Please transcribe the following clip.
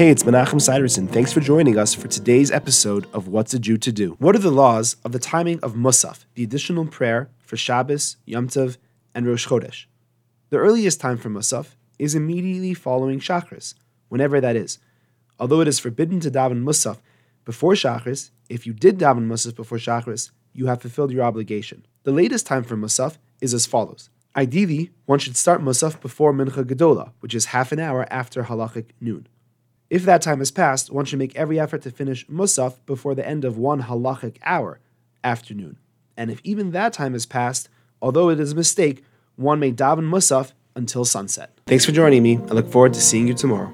Hey, it's Menachem Siderson. Thanks for joining us for today's episode of What's a Jew to Do. What are the laws of the timing of Musaf, the additional prayer for Shabbos, Yom Tov, and Rosh Chodesh? The earliest time for Musaf is immediately following Shachris, whenever that is. Although it is forbidden to daven Musaf before Shachris, if you did daven Musaf before Shachris, you have fulfilled your obligation. The latest time for Musaf is as follows. Ideally, one should start Musaf before Mincha Gedola, which is half an hour after halachic noon. If that time has passed, one should make every effort to finish Musaf before the end of one halachic hour, afternoon. And if even that time has passed, although it is a mistake, one may daven Musaf until sunset. Thanks for joining me. I look forward to seeing you tomorrow.